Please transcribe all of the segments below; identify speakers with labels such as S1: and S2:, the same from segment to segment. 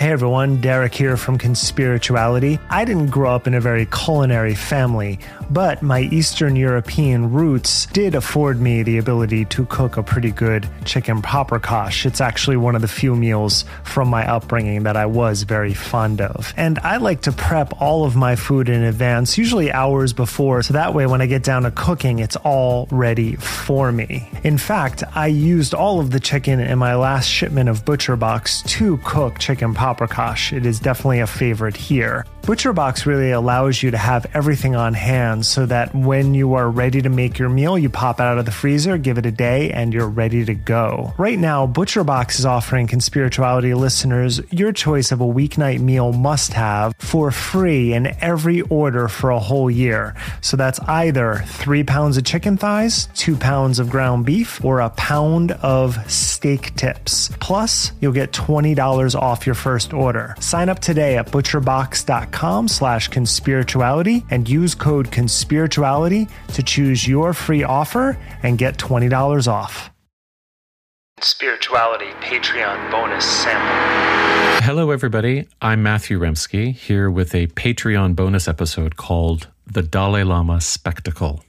S1: Hey everyone, Derek here from Conspirituality. I didn't grow up in a very culinary family, but my Eastern European roots did afford me the ability to cook a pretty good chicken paprikash. It's actually one of the few meals from my upbringing that I was very fond of. And I like to prep all of my food in advance, usually hours before, so that way when I get down to cooking, it's all ready for me. In fact, I used all of the chicken in my last shipment of Butcher Box to cook chicken paprikash paprikash. It is definitely a favorite here. ButcherBox really allows you to have everything on hand so that when you are ready to make your meal, you pop it out of the freezer, give it a day, and you're ready to go. Right now, ButcherBox is offering Conspirituality listeners your choice of a weeknight meal must have for free in every order for a whole year. So that's either three pounds of chicken thighs, two pounds of ground beef, or a pound of steak tips. Plus, you'll get $20 off your first order. Sign up today at butcherbox.com com slash conspirituality and use code conspirituality to choose your free offer and get $20 off. Spirituality Patreon bonus sample.
S2: Hello, everybody. I'm Matthew Remski here with a Patreon bonus episode called The Dalai Lama Spectacle.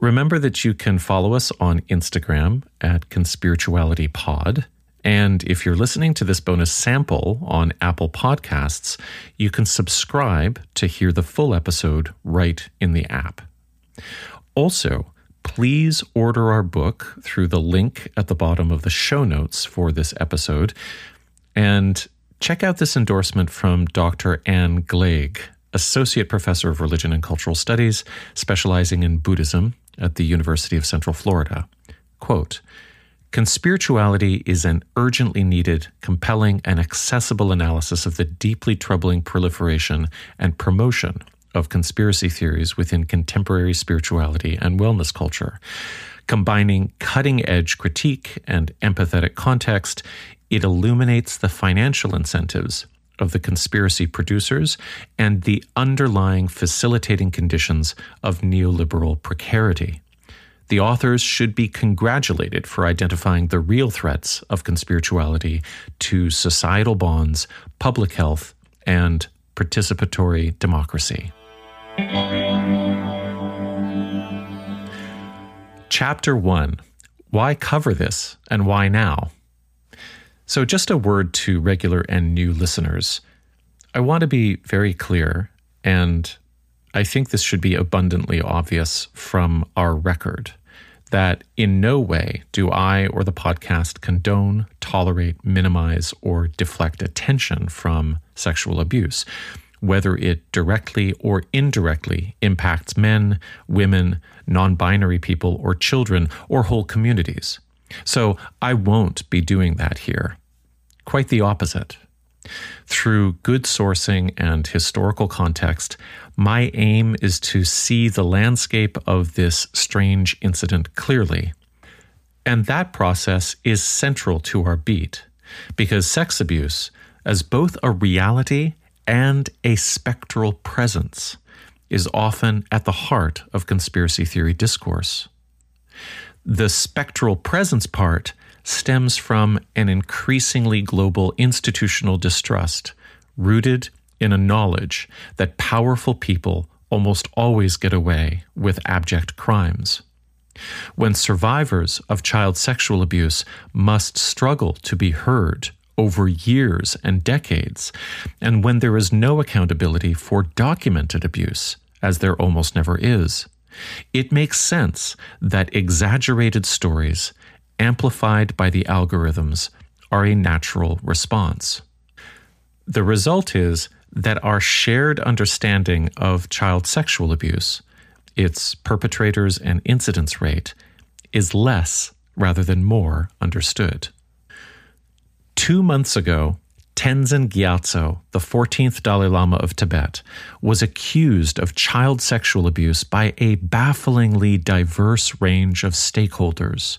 S2: Remember that you can follow us on Instagram at Conspirituality Pod and if you're listening to this bonus sample on Apple Podcasts, you can subscribe to hear the full episode right in the app. Also, please order our book through the link at the bottom of the show notes for this episode. And check out this endorsement from Dr. Anne Gleig, Associate Professor of Religion and Cultural Studies, specializing in Buddhism at the University of Central Florida. Quote, Conspirituality is an urgently needed, compelling, and accessible analysis of the deeply troubling proliferation and promotion of conspiracy theories within contemporary spirituality and wellness culture. Combining cutting edge critique and empathetic context, it illuminates the financial incentives of the conspiracy producers and the underlying facilitating conditions of neoliberal precarity. The authors should be congratulated for identifying the real threats of conspirituality to societal bonds, public health, and participatory democracy. Chapter 1 Why cover this and why now? So, just a word to regular and new listeners. I want to be very clear, and I think this should be abundantly obvious from our record that in no way do I or the podcast condone, tolerate, minimize, or deflect attention from sexual abuse, whether it directly or indirectly impacts men, women, non binary people, or children, or whole communities. So I won't be doing that here. Quite the opposite. Through good sourcing and historical context, my aim is to see the landscape of this strange incident clearly. And that process is central to our beat, because sex abuse, as both a reality and a spectral presence, is often at the heart of conspiracy theory discourse. The spectral presence part stems from an increasingly global institutional distrust rooted in a knowledge that powerful people almost always get away with abject crimes. When survivors of child sexual abuse must struggle to be heard over years and decades, and when there is no accountability for documented abuse, as there almost never is, it makes sense that exaggerated stories amplified by the algorithms, are a natural response. The result is that our shared understanding of child sexual abuse, its perpetrators and incidence rate, is less rather than more understood. Two months ago, Tenzin Gyatso, the 14th Dalai Lama of Tibet, was accused of child sexual abuse by a bafflingly diverse range of stakeholders,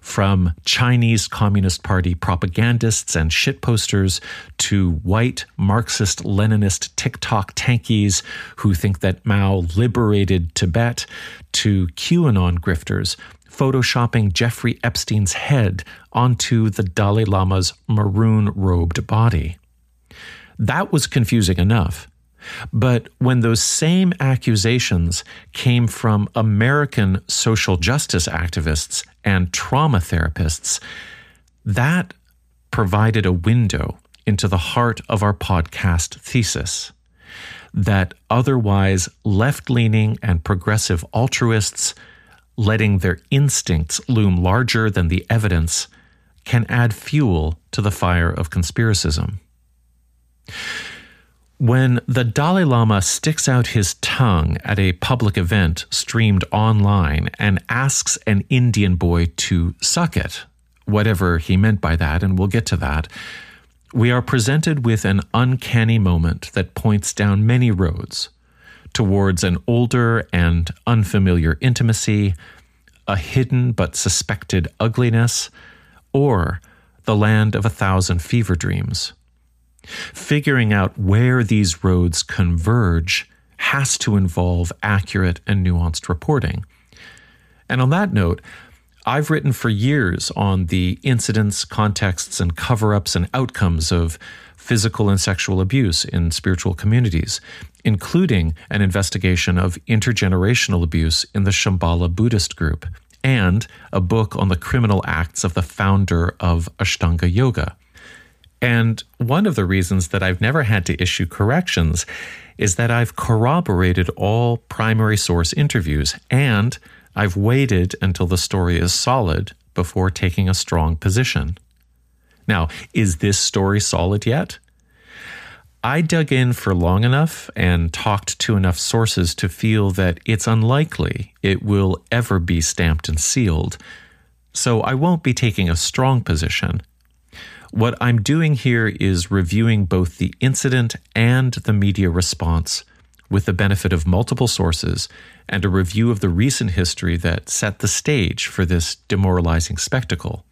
S2: from Chinese Communist Party propagandists and shitposters to white Marxist Leninist TikTok tankies who think that Mao liberated Tibet, to QAnon grifters photoshopping Jeffrey Epstein's head onto the Dalai Lama's maroon robed body. That was confusing enough. But when those same accusations came from American social justice activists and trauma therapists, that provided a window into the heart of our podcast thesis that otherwise left leaning and progressive altruists, letting their instincts loom larger than the evidence, can add fuel to the fire of conspiracism. When the Dalai Lama sticks out his tongue at a public event streamed online and asks an Indian boy to suck it, whatever he meant by that, and we'll get to that, we are presented with an uncanny moment that points down many roads towards an older and unfamiliar intimacy, a hidden but suspected ugliness, or the land of a thousand fever dreams. Figuring out where these roads converge has to involve accurate and nuanced reporting. And on that note, I've written for years on the incidents, contexts, and cover ups and outcomes of physical and sexual abuse in spiritual communities, including an investigation of intergenerational abuse in the Shambhala Buddhist group, and a book on the criminal acts of the founder of Ashtanga Yoga. And one of the reasons that I've never had to issue corrections is that I've corroborated all primary source interviews and I've waited until the story is solid before taking a strong position. Now, is this story solid yet? I dug in for long enough and talked to enough sources to feel that it's unlikely it will ever be stamped and sealed, so I won't be taking a strong position. What I'm doing here is reviewing both the incident and the media response with the benefit of multiple sources and a review of the recent history that set the stage for this demoralizing spectacle.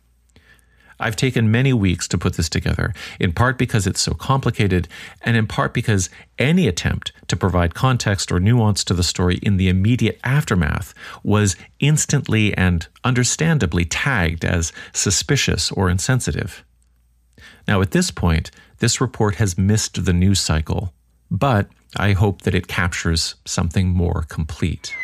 S2: I've taken many weeks to put this together, in part because it's so complicated, and in part because any attempt to provide context or nuance to the story in the immediate aftermath was instantly and understandably tagged as suspicious or insensitive. Now, at this point, this report has missed the news cycle, but I hope that it captures something more complete.